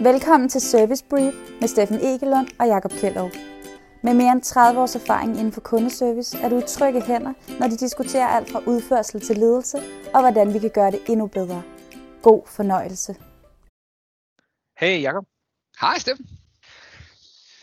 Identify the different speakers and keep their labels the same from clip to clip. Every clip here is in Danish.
Speaker 1: Velkommen til Service Brief med Steffen Egelund og Jakob Kjellov. Med mere end 30 års erfaring inden for kundeservice er du i trygge hænder, når de diskuterer alt fra udførsel til ledelse og hvordan vi kan gøre det endnu bedre. God fornøjelse.
Speaker 2: Hey Jakob.
Speaker 3: Hej Steffen.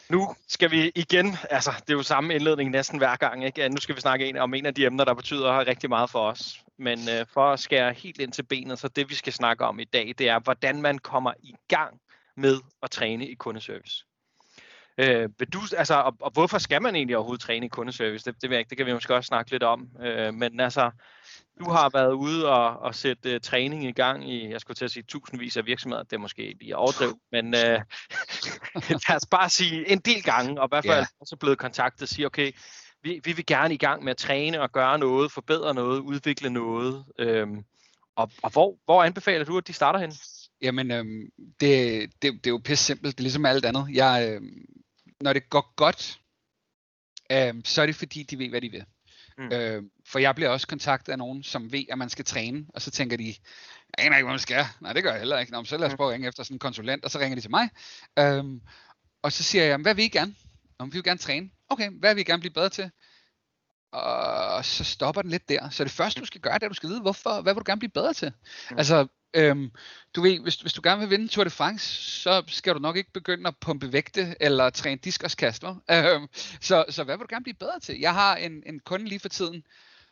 Speaker 2: Nu skal vi igen, altså det er jo samme indledning næsten hver gang, ikke? Nu skal vi snakke om en af de emner, der betyder rigtig meget for os. Men øh, for at skære helt ind til benet, så det vi skal snakke om i dag, det er, hvordan man kommer i gang med at træne i kundeservice. Øh, vil du, altså, og, og hvorfor skal man egentlig overhovedet træne i kundeservice? Det, det, ved jeg ikke, det kan vi måske også snakke lidt om. Øh, men altså, du har været ude og, og sætte uh, træning i gang i, jeg skulle til at sige tusindvis af virksomheder, det er måske lige overdrevet, men uh, lad os bare sige en del gange, og i hvert fald yeah. også blevet kontaktet og sige, okay, vi, vi vil gerne i gang med at træne og gøre noget, forbedre noget, udvikle noget. Øhm, og og hvor, hvor anbefaler du, at de starter hen?
Speaker 3: Jamen, øhm, det, det, det er jo pisse simpelt. Det er ligesom alt andet. Jeg, øhm, når det går godt, øhm, så er det fordi, de ved, hvad de vil. Mm. Øh, for jeg bliver også kontaktet af nogen, som ved, at man skal træne, og så tænker de, jeg aner ikke, hvad man skal. Nej, det gør jeg heller ikke. Nå, så lad os mm. prøve at ringe efter sådan en konsulent, og så ringer de til mig. Øhm, og så siger jeg, hvad vil I gerne? Om vi vil gerne træne. Okay, hvad vil I gerne blive bedre til? Og så stopper den lidt der. Så det første, du skal gøre, det er, at du skal vide, hvorfor, hvad vil du gerne blive bedre til? Mm. Altså, øhm, du ved, hvis, hvis du gerne vil vinde Tour de France, så skal du nok ikke begynde at pumpe vægte eller træne diskoskast. Øhm, så, så hvad vil du gerne blive bedre til? Jeg har en, en kunde lige for tiden,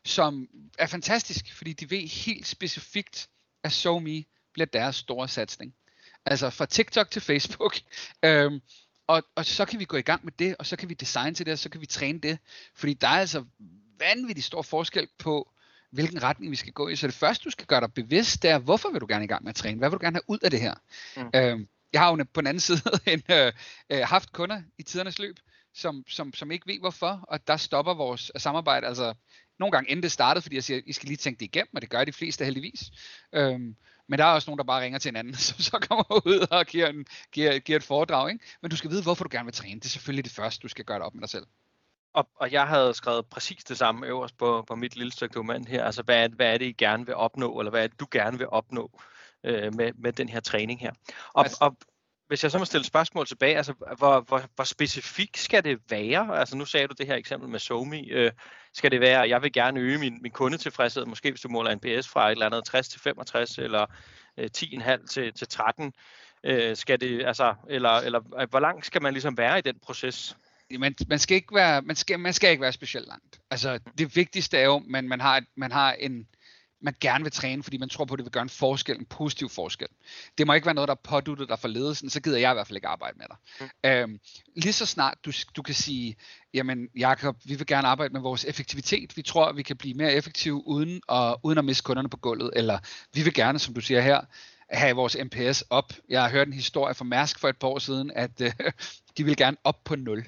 Speaker 3: som er fantastisk, fordi de ved helt specifikt, at SoMe bliver deres store satsning. Altså fra TikTok til Facebook. Øhm, og, og så kan vi gå i gang med det, og så kan vi designe til det, og så kan vi træne det. Fordi der er altså vanvittig stor forskel på, hvilken retning vi skal gå i. Så det første, du skal gøre dig bevidst, det er, hvorfor vil du gerne i gang med at træne? Hvad vil du gerne have ud af det her? Mm. Øhm, jeg har jo på den anden side en, øh, øh, haft kunder i tidernes løb, som, som, som ikke ved hvorfor, og der stopper vores samarbejde. Altså, nogle gange inden det startede, fordi jeg siger, I skal lige tænke det igennem, og det gør de fleste heldigvis. Øhm, men der er også nogen, der bare ringer til hinanden, som så kommer ud og giver, en, giver, giver et foredrag. Ikke? Men du skal vide, hvorfor du gerne vil træne. Det er selvfølgelig det første, du skal gøre det op med dig selv.
Speaker 2: Og, og jeg havde skrevet præcis det samme øverst på, på mit lille stykke dokument her. Altså, hvad er, hvad er det, I gerne vil opnå, eller hvad er det, du gerne vil opnå øh, med, med den her træning her? Og, altså, og hvis jeg så må stille spørgsmål tilbage, altså, hvor, hvor, hvor specifik skal det være? Altså, nu sagde du det her eksempel med SoMe. Øh, skal det være, at jeg vil gerne øge min, min kundetilfredshed, måske hvis du måler NPS fra et eller andet 60 til 65, eller øh, 10,5 til, til 13? Øh, skal det, altså, eller, eller hvor langt skal man ligesom være i den proces?
Speaker 3: Man, man skal ikke være man skal, man skal ikke være specielt langt. Altså det vigtigste er jo, at man, man har man har en man gerne vil træne, fordi man tror på, at det vil gøre en forskel, en positiv forskel. Det må ikke være noget, der er påduttet dig for ledelsen, så gider jeg i hvert fald ikke arbejde med dig. Mm. Øhm, lige så snart du, du kan sige, jamen Jakob, vi vil gerne arbejde med vores effektivitet, vi tror, at vi kan blive mere effektive uden at, uden at miste kunderne på gulvet, eller vi vil gerne, som du siger her, have vores MPS op. Jeg har hørt en historie fra Mærsk for et par år siden, at øh, de vil gerne op på 0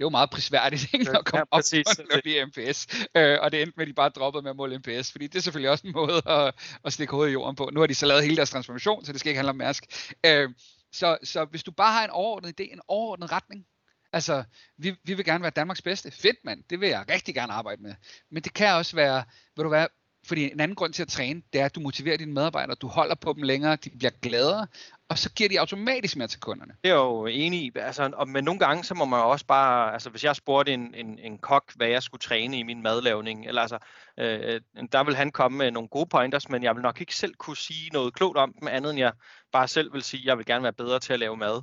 Speaker 3: det var meget prisværdigt ikke, at komme ja, præcis, op på i MPS. Øh, og det endte med, at de bare droppede med at måle MPS, fordi det er selvfølgelig også en måde at, at stikke hovedet i jorden på. Nu har de så lavet hele deres transformation, så det skal ikke handle om Mærsk. Øh, så, så hvis du bare har en overordnet idé, en overordnet retning, Altså, vi, vi vil gerne være Danmarks bedste. Fedt, mand. Det vil jeg rigtig gerne arbejde med. Men det kan også være, vil du være, fordi en anden grund til at træne, det er, at du motiverer dine medarbejdere, du holder på dem længere, de bliver gladere, og så giver de automatisk mere til kunderne.
Speaker 2: Det er jo enig i. Altså, og, men nogle gange, så må man også bare, altså hvis jeg spurgte en, en, en kok, hvad jeg skulle træne i min madlavning, eller altså, øh, der vil han komme med nogle gode pointers, men jeg vil nok ikke selv kunne sige noget klogt om dem, andet end jeg bare selv vil sige, at jeg vil gerne være bedre til at lave mad.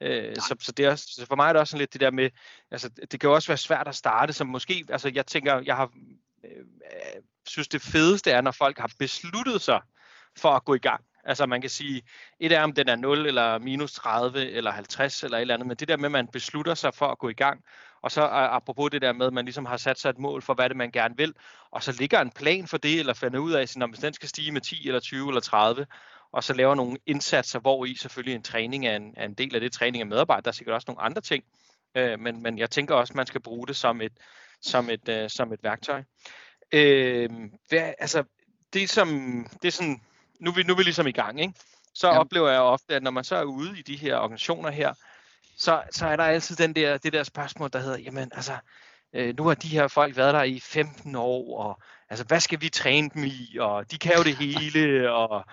Speaker 2: Øh, så, så, det er, så for mig er det også sådan lidt det der med, altså det kan jo også være svært at starte, så måske, altså jeg tænker, jeg har, øh, synes det fedeste er, når folk har besluttet sig for at gå i gang. Altså man kan sige, et er om den er 0 eller minus 30 eller 50 eller et eller andet, men det der med, at man beslutter sig for at gå i gang, og så apropos det der med, at man ligesom har sat sig et mål for, hvad det man gerne vil, og så ligger en plan for det, eller finder ud af, at den skal stige med 10 eller 20 eller 30, og så laver nogle indsatser, hvor i selvfølgelig en træning er en, er en del af det, træning af medarbejdere, der er sikkert også nogle andre ting, øh, men, men jeg tænker også, at man skal bruge det som et, som et, øh, som et værktøj. Øh, hvad, altså, det som, det er sådan, nu er vi, nu er vi ligesom i gang, ikke? så ja. oplever jeg ofte, at når man så er ude i de her organisationer her, så, så er der altid den der, det der spørgsmål, der hedder, jamen altså, øh, nu har de her folk været der i 15 år, og altså, hvad skal vi træne dem i, og de kan jo det hele, og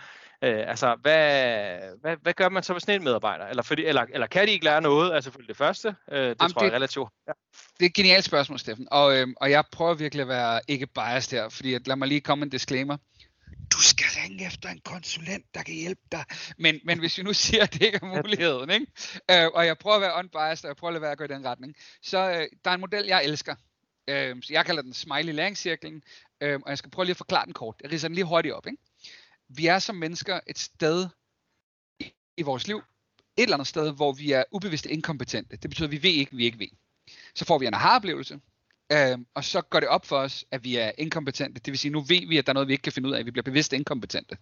Speaker 2: Øh, altså, hvad, hvad, hvad gør man så med sådan en medarbejder? Eller, fordi, eller, eller kan de ikke lære noget? Altså, selvfølgelig det første. Øh, det Jamen, tror det, jeg er relativt. Ja.
Speaker 3: Det er et genialt spørgsmål, Steffen. Og, øh, og jeg prøver virkelig at være ikke biased her, fordi at, lad mig lige komme en disclaimer du ringe efter en konsulent, der kan hjælpe dig. Men, men hvis vi nu siger, at det ikke er muligheden, ikke? Øh, og jeg prøver at være unbiased, og jeg prøver at være at gå i den retning, så øh, der er en model, jeg elsker. Øh, så jeg kalder den smiley læringscirklen, øh, og jeg skal prøve lige at forklare den kort. Jeg riser den lige hurtigt op. Ikke? Vi er som mennesker et sted i, i vores liv, et eller andet sted, hvor vi er ubevidste inkompetente. Det betyder, at vi ved ikke, vi ikke ved. Så får vi en aha-oplevelse, Øh, og så går det op for os, at vi er inkompetente. Det vil sige, nu ved vi, at der er noget, vi ikke kan finde ud af. Vi bliver bevidst inkompetente.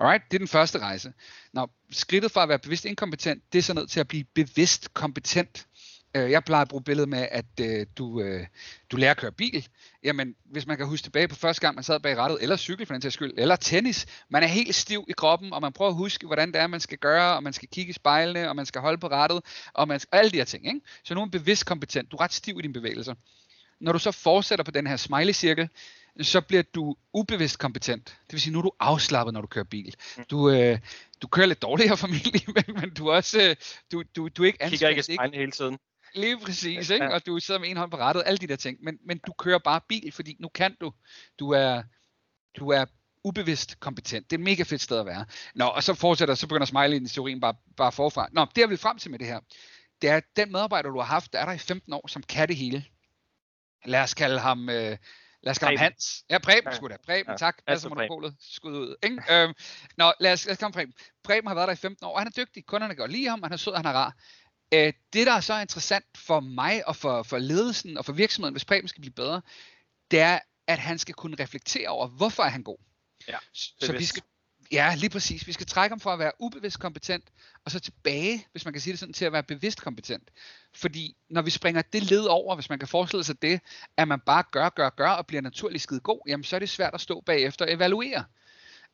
Speaker 3: Alright, det er den første rejse. Når skridtet fra at være bevidst inkompetent, det er så nødt til at blive bevidst kompetent. Øh, jeg plejer at bruge billedet med, at øh, du, øh, du lærer at køre bil. Jamen, hvis man kan huske tilbage på første gang, man sad bag rattet, eller cykel for den til skyld, eller tennis. Man er helt stiv i kroppen, og man prøver at huske, hvordan det er, man skal gøre, og man skal kigge i spejlene, og man skal holde på rattet, og, man skal, og alle de her ting. Ikke? Så nu er man bevidst kompetent. Du er ret stiv i dine bevægelser. Når du så fortsætter på den her smiley-cirkel, så bliver du ubevidst kompetent. Det vil sige, nu er du afslappet, når du kører bil. Mm. Du, øh, du kører lidt dårligere formentlig, men, men du er også øh, du, du, du er ikke
Speaker 2: anspændt. Kigger ikke i spejlet hele tiden.
Speaker 3: Lige præcis, ikke? og du sidder med en hånd på rattet, alle de der ting. Men, men du kører bare bil, fordi nu kan du. Du er, du er ubevidst kompetent. Det er et mega fedt sted at være. Nå, og så fortsætter, så begynder smiley i teorien bare, bare forfra. Nå, det jeg vil frem til med det her, det er, at den medarbejder, du har haft, der er der i 15 år, som kan det hele lad os kalde ham, øh, lad os kalde ham Hans. Ja, Preben ja. skulle da. Preben, ja. tak. Altså monopolet. Skud ud. Ikke? øhm, nå, lad os, lad os komme Preben. Preben har været der i 15 år, og han er dygtig. Kunderne går lige ham, han er sød, han er rar. Øh, det, der er så interessant for mig og for, for ledelsen og for virksomheden, hvis Preben skal blive bedre, det er, at han skal kunne reflektere over, hvorfor er han god.
Speaker 2: Ja,
Speaker 3: så vi skal, Ja, lige præcis. Vi skal trække ham fra at være ubevidst kompetent, og så tilbage, hvis man kan sige det sådan, til at være bevidst kompetent. Fordi når vi springer det led over, hvis man kan forestille sig det, at man bare gør, gør, gør, og bliver naturligt skide god, jamen så er det svært at stå bagefter og evaluere.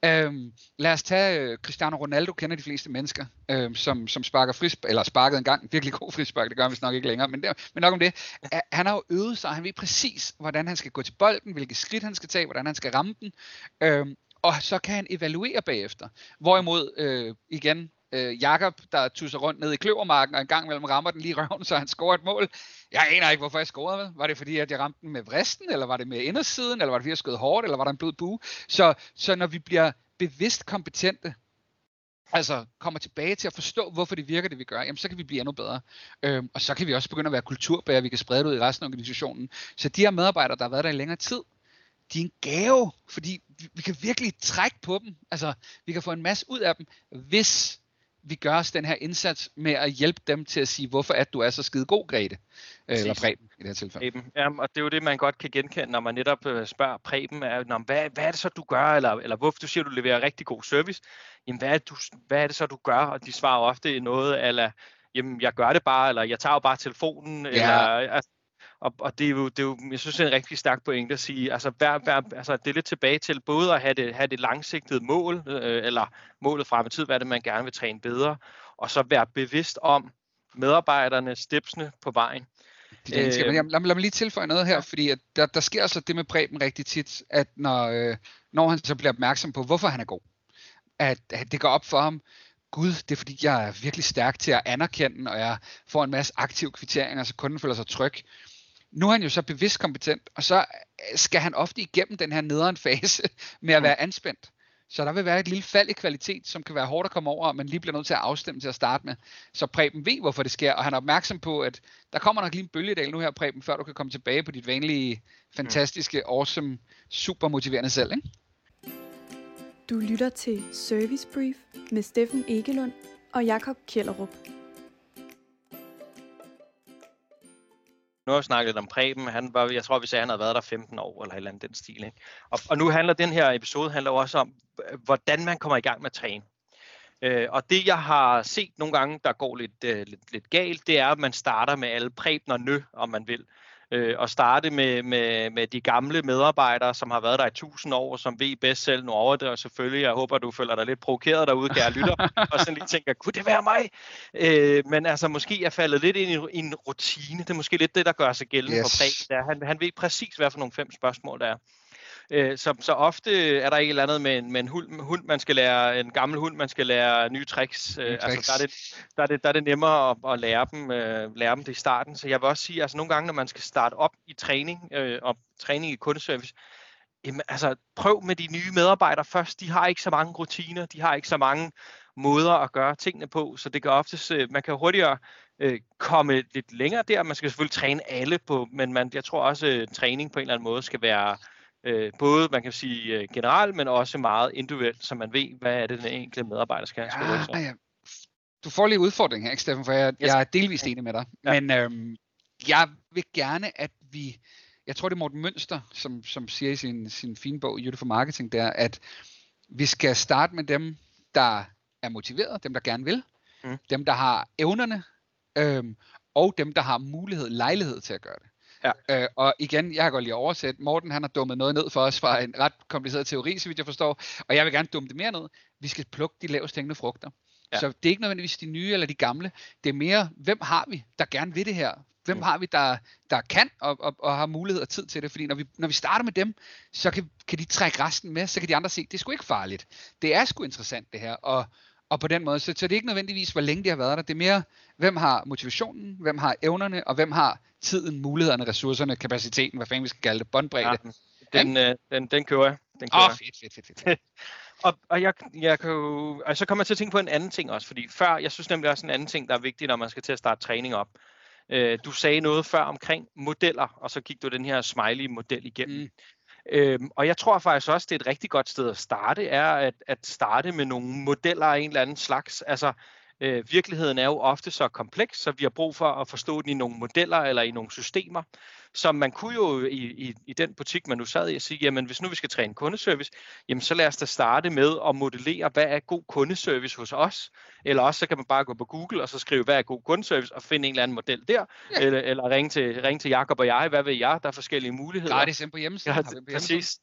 Speaker 3: Øhm, lad os tage øh, Cristiano Ronaldo, kender de fleste mennesker, øhm, som, som sparker frispark, eller sparkede en gang, virkelig god frispark, det gør han nok ikke længere, men, det, men nok om det. Han har jo øvet sig, han ved præcis, hvordan han skal gå til bolden, hvilke skridt han skal tage, hvordan han skal ramme den, øhm, og så kan han evaluere bagefter. Hvorimod, øh, igen, øh, Jakob, der tusser rundt ned i kløvermarken, og en gang mellem rammer den lige røven, så han scorer et mål. Jeg aner ikke, hvorfor jeg scorede med. Var det fordi, at jeg ramte den med vristen, eller var det med indersiden, eller var det fordi, jeg skød hårdt, eller var der en blød bue? Så, så når vi bliver bevidst kompetente, altså kommer tilbage til at forstå, hvorfor det virker, det vi gør, jamen så kan vi blive endnu bedre. Øhm, og så kan vi også begynde at være kulturbærer, vi kan sprede det ud i resten af organisationen. Så de her medarbejdere, der har været der i længere tid, de er en gave, fordi vi, vi kan virkelig trække på dem. Altså, vi kan få en masse ud af dem, hvis vi gør os den her indsats med at hjælpe dem til at sige, hvorfor at du er så skide god, Grete. Præcis. Eller Preben i det her tilfælde. Preben.
Speaker 2: Ja, og det er jo det, man godt kan genkende, når man netop øh, spørger Preben, er, hvad, hvad er det så, du gør, eller, eller hvorfor du siger, du leverer rigtig god service. Jamen, hvad er, det, du, hvad er det så, du gør? Og de svarer ofte noget, eller jamen, jeg gør det bare, eller jeg tager jo bare telefonen, ja. eller altså, og, og det, er jo, det er jo, jeg synes, det er en rigtig stærk pointe at sige, altså, vær, vær, altså det er lidt tilbage til både at have det, have det langsigtede mål, øh, eller målet frem i tid, hvad det man gerne vil træne bedre, og så være bevidst om medarbejderne, stepsene på vejen.
Speaker 3: De øh, lad, lad, lad mig lige tilføje noget her, fordi at der, der sker så det med Preben rigtig tit, at når, øh, når han så bliver opmærksom på, hvorfor han er god, at, at det går op for ham, gud, det er fordi, jeg er virkelig stærk til at anerkende, og jeg får en masse aktive kvitteringer, så kunden føler sig tryg nu er han jo så bevidst kompetent, og så øh, skal han ofte igennem den her nederen fase med at være anspændt. Så der vil være et lille fald i kvalitet, som kan være hårdt at komme over, og man lige bliver nødt til at afstemme til at starte med. Så Preben ved, hvorfor det sker, og han er opmærksom på, at der kommer nok lige en bølgedal nu her, Preben, før du kan komme tilbage på dit vanlige, fantastiske, awesome, super motiverende selv. Ikke?
Speaker 1: Du lytter til Service Brief med Steffen Egelund og Jakob Kjellerup.
Speaker 2: Nu har jeg snakket lidt om Preben. Han var, jeg tror, vi sagde, at han havde været der 15 år, eller et eller andet den stil. Ikke? Og, og nu handler den her episode handler også om, hvordan man kommer i gang med at træne. Øh, og det, jeg har set nogle gange, der går lidt, øh, lidt, lidt galt, det er, at man starter med alle Preben og nø, om man vil øh, og starte med, med, med de gamle medarbejdere, som har været der i tusind år, som ved bedst selv nu over det, og selvfølgelig, jeg håber, du føler dig lidt provokeret derude, kære lytter, og sådan lige tænker, kunne det være mig? Øh, men altså, måske er faldet lidt ind i, i en rutine, det er måske lidt det, der gør sig gældende yes. for Præg. Han, han ved præcis, hvad for nogle fem spørgsmål der er. Øh, så, så ofte er der ikke et eller andet med en, med en hund, hund, man skal lære, en gammel hund, man skal lære nye tricks. Øh, altså, der, er det, der, er det, der er det nemmere at, at lære, dem, øh, lære dem det i starten. Så jeg vil også sige, altså nogle gange, når man skal starte op i træning, øh, og træning i kundeservice, jamen, altså, prøv med de nye medarbejdere først. De har ikke så mange rutiner, de har ikke så mange måder at gøre tingene på, så det kan oftest, øh, man kan hurtigere øh, komme lidt længere der. Man skal selvfølgelig træne alle på, men man, jeg tror også, at øh, træning på en eller anden måde skal være øh, både, man kan sige øh, generelt, men også meget individuelt, så man ved, hvad er det, den enkelte medarbejder skal, skal
Speaker 3: ja, ja. Du får lige udfordring her, ikke Steffen, for jeg, yes. jeg er delvist enig med dig. Ja. Men øhm, jeg vil gerne, at vi, jeg tror det er Morten Mønster, som, som siger i sin, sin fine bog, for Marketing, der, at vi skal starte med dem, der er motiveret, dem der gerne vil, mm. dem der har evnerne, øhm, og dem der har mulighed, lejlighed til at gøre det. Ja. Øh, og igen, jeg har godt lige oversat, Morten han har dummet noget ned for os fra en ret kompliceret teori, så vidt jeg forstår, og jeg vil gerne dumme det mere ned. Vi skal plukke de lavest hængende frugter. Ja. Så det er ikke nødvendigvis de nye eller de gamle, det er mere, hvem har vi, der gerne vil det her? Hvem mm. har vi, der, der kan og, og, og har mulighed og tid til det? Fordi når vi, når vi starter med dem, så kan, kan de trække resten med, så kan de andre se, det er sgu ikke farligt. Det er sgu interessant det her, og, og på den måde, så, så det er ikke nødvendigvis, hvor længe de har været der. Det er mere, hvem har motivationen, hvem har evnerne, og hvem har tiden, mulighederne, ressourcerne, kapaciteten, hvad fanden vi skal kalde det, båndbredde.
Speaker 2: Ja, den, øh, den, den kører jeg. Den
Speaker 3: kører oh, fedt, fedt, fedt, fedt.
Speaker 2: og, og jeg, jeg kan jo, og så kommer jeg til at tænke på en anden ting også, fordi før, jeg synes nemlig også en anden ting, der er vigtig, når man skal til at starte træning op. Øh, du sagde noget før omkring modeller, og så gik du den her smiley-model igennem. Mm. Øhm, og jeg tror faktisk også, det er et rigtig godt sted at starte, er at, at starte med nogle modeller af en eller anden slags. Altså, øh, virkeligheden er jo ofte så kompleks, så vi har brug for at forstå den i nogle modeller eller i nogle systemer. Så man kunne jo i, i, i den butik, man nu sad i, at sige, jamen hvis nu vi skal træne kundeservice, jamen så lad os da starte med at modellere, hvad er god kundeservice hos os. Eller også så kan man bare gå på Google og så skrive, hvad er god kundeservice, og finde en eller anden model der. Ja. Eller, eller ringe til, ringe til Jakob og jeg, hvad ved jeg, der er forskellige muligheder.
Speaker 3: Gratis ind på hjemmesiden. Ja,
Speaker 2: præcis.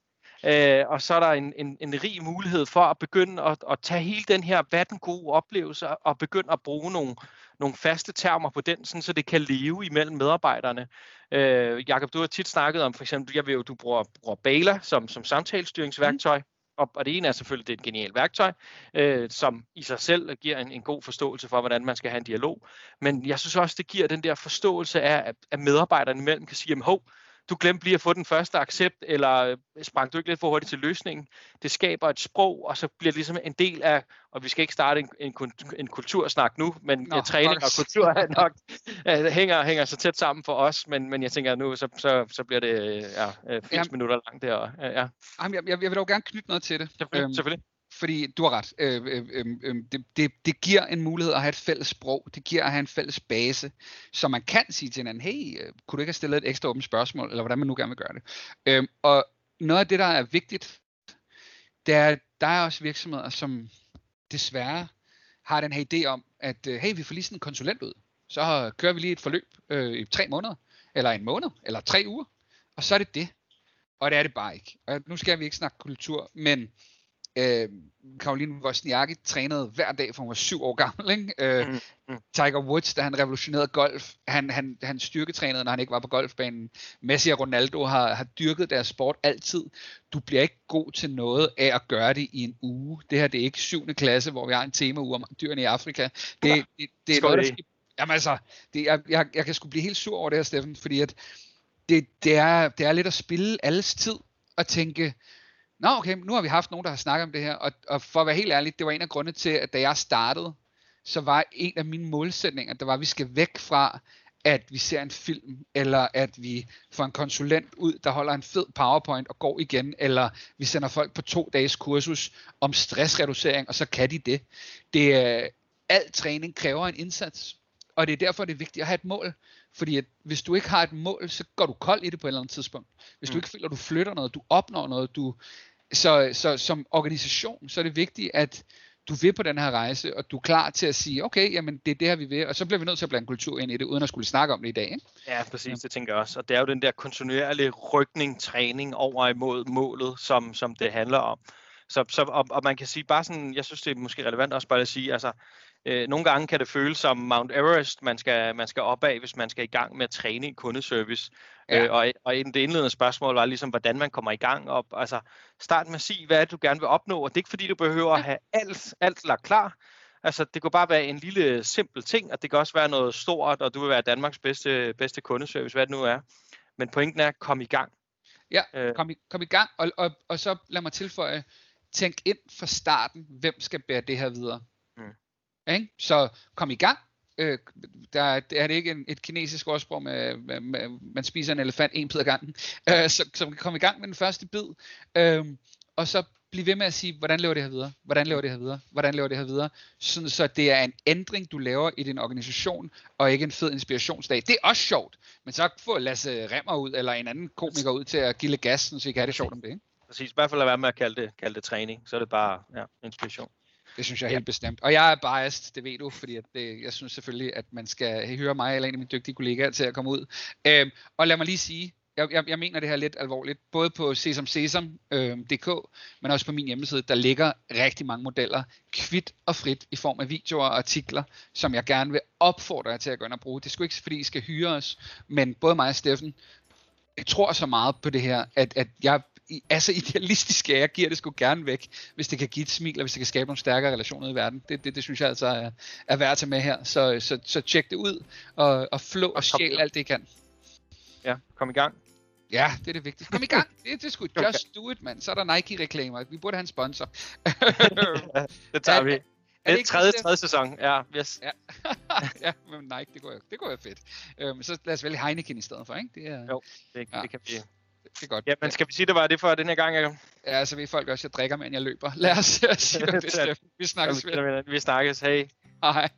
Speaker 2: Øh, og så er der en, en, en rig mulighed for at begynde at, at tage hele den her, hvad den gode oplevelse, og begynde at bruge nogle, nogle faste termer på den, sådan, så det kan leve imellem medarbejderne. Øh, Jakob, du har tit snakket om, for eksempel, jeg ved jo, du bruger, bruger Bala som, som samtalestyringsværktøj. Mm. Og, og det ene er selvfølgelig, det er et genialt værktøj, øh, som i sig selv giver en, en god forståelse for, hvordan man skal have en dialog. Men jeg synes også, det giver den der forståelse af, at medarbejderne imellem kan sige, jamen hov, du glemte lige at få den første accept, eller øh, sprang du ikke lidt for hurtigt til løsningen. Det skaber et sprog, og så bliver det ligesom en del af, og vi skal ikke starte en, en, en kultursnak nu, men Nå, træning og kultur er nok, uh, hænger, hænger så tæt sammen for os, men, men jeg tænker nu, så, så, så bliver det ja, 80 Jamen, minutter langt der. Ja.
Speaker 3: Jamen, jeg, jeg vil dog gerne knytte noget til det.
Speaker 2: Selvfølgelig. Øhm, selvfølgelig
Speaker 3: fordi du har ret. Øh, øh, øh, øh, det, det, det giver en mulighed at have et fælles sprog. Det giver at have en fælles base, så man kan sige til hinanden, hey, øh, kunne du ikke have stillet et ekstra åbent spørgsmål, eller hvordan man nu gerne vil gøre det. Øh, og noget af det, der er vigtigt, det er, der er også virksomheder, som desværre har den her idé om, at øh, hey, vi får lige sådan en konsulent ud. Så kører vi lige et forløb øh, i tre måneder, eller en måned, eller tre uger, og så er det det. Og det er det bare ikke. Og nu skal vi ikke snakke kultur, men Øh, Karoline Wozniacki trænede hver dag, for hun var syv år gammel. Ikke? Øh, mm, mm. Tiger Woods, da han revolutionerede golf, han, han, han styrketrænede, når han ikke var på golfbanen. Messi og Ronaldo har, har dyrket deres sport altid. Du bliver ikke god til noget af at gøre det i en uge. Det her det er ikke syvende klasse, hvor vi har en tema uge om dyrene i Afrika. Det, det, det, det er noget, der skal, jamen altså, det, jeg, jeg, jeg kan sgu blive helt sur over det her, Steffen, fordi at det, det, er, det er lidt at spille alles tid og tænke, Nå okay, nu har vi haft nogen, der har snakket om det her, og, og for at være helt ærlig, det var en af grundene til, at da jeg startede, så var en af mine målsætninger, der var, at vi skal væk fra, at vi ser en film, eller at vi får en konsulent ud, der holder en fed powerpoint og går igen, eller vi sender folk på to dages kursus om stressreducering, og så kan de det. det er, al træning kræver en indsats, og det er derfor, det er vigtigt at have et mål. Fordi at hvis du ikke har et mål, så går du kold i det på et eller andet tidspunkt. Hvis mm. du ikke føler, at du flytter noget, du opnår noget, du så, så som organisation, så er det vigtigt, at du vil på den her rejse, og du er klar til at sige, okay, jamen det er det her, vi vil, og så bliver vi nødt til at blande kultur ind i det, uden at skulle snakke om det i dag. Ikke?
Speaker 2: Ja, præcis, ja. det tænker jeg også. Og det er jo den der kontinuerlige rykning, træning over imod målet, som, som det handler om. Så, så og, og man kan sige bare sådan, jeg synes det er måske relevant også bare at sige, altså øh, nogle gange kan det føles som Mount Everest, man skal, man skal op af, hvis man skal i gang med at træne i kundeservice. Ja. Øh, og, og det indledende spørgsmål var ligesom, hvordan man kommer i gang. op. altså, start med at sige, hvad er det, du gerne vil opnå, og det er ikke fordi, du behøver at have alt, alt lagt klar. Altså, det kunne bare være en lille simpel ting, og det kan også være noget stort, og du vil være Danmarks bedste, bedste kundeservice, hvad det nu er. Men pointen er, kom i gang.
Speaker 3: Ja, øh. kom, i, kom i gang, og, og, og så lad mig tilføje, tænk ind fra starten, hvem skal bære det her videre. Ikke? Så kom i gang. Øh, der er det ikke en, et kinesisk ordsprog med, med, med, man spiser en elefant en bid ad gangen. Øh, så, så kom i gang med den første bid. Øh, og så bliv ved med at sige, hvordan laver det her videre? Hvordan laver det her videre? Hvordan laver det her videre? Sådan, så det er en ændring, du laver i din organisation, og ikke en fed inspirationsdag. Det er også sjovt, men så få Lasse Remmer ud, eller en anden komiker ud til at give lidt gas, så I kan have det sjovt om det. Ikke?
Speaker 2: Præcis, i hvert fald at være med at kalde det, kalde det træning, så er det bare ja, inspiration.
Speaker 3: Det synes jeg ja. helt bestemt. Og jeg er biased, det ved du, fordi at det, jeg synes selvfølgelig, at man skal høre mig eller en af mine dygtige kollegaer til at komme ud. Øhm, og lad mig lige sige, jeg, jeg, jeg mener det her lidt alvorligt, både på sesamsesam.dk, øh, men også på min hjemmeside, der ligger rigtig mange modeller, kvidt og frit i form af videoer og artikler, som jeg gerne vil opfordre jer til at gå ind og bruge. Det sgu ikke fordi I skal hyre os, men både mig og Steffen, jeg tror så meget på det her, at, at jeg er så idealistisk, at jeg giver det sgu gerne væk, hvis det kan give et smil, og hvis det kan skabe nogle stærkere relationer i verden. Det, det, det synes jeg altså er, er værd at tage med her. Så, så, så tjek det ud, og, og flå og stjæl alt det, I kan.
Speaker 2: Ja, kom i gang.
Speaker 3: Ja, det er det vigtigste. Kom i gang. Det, det sgu just do it, mand. Så er der Nike-reklamer. Vi burde have en sponsor.
Speaker 2: det tager vi. Er det, er tredje, tredje sæson, ja. Yes.
Speaker 3: Ja. ja, men Nike, det kunne, det kunne være fedt. Øhm, så lad os vælge Heineken i stedet for, ikke? Det er,
Speaker 2: jo, det, ja. det kan vi.
Speaker 3: Det er godt.
Speaker 2: Ja, men skal vi sige, det var det for den her gang, Jacob?
Speaker 3: Ja, så ved folk også, at jeg drikker, mens jeg løber. Lad os sige det. Vi snakkes.
Speaker 2: Vi snakkes. Hej.
Speaker 3: Hej.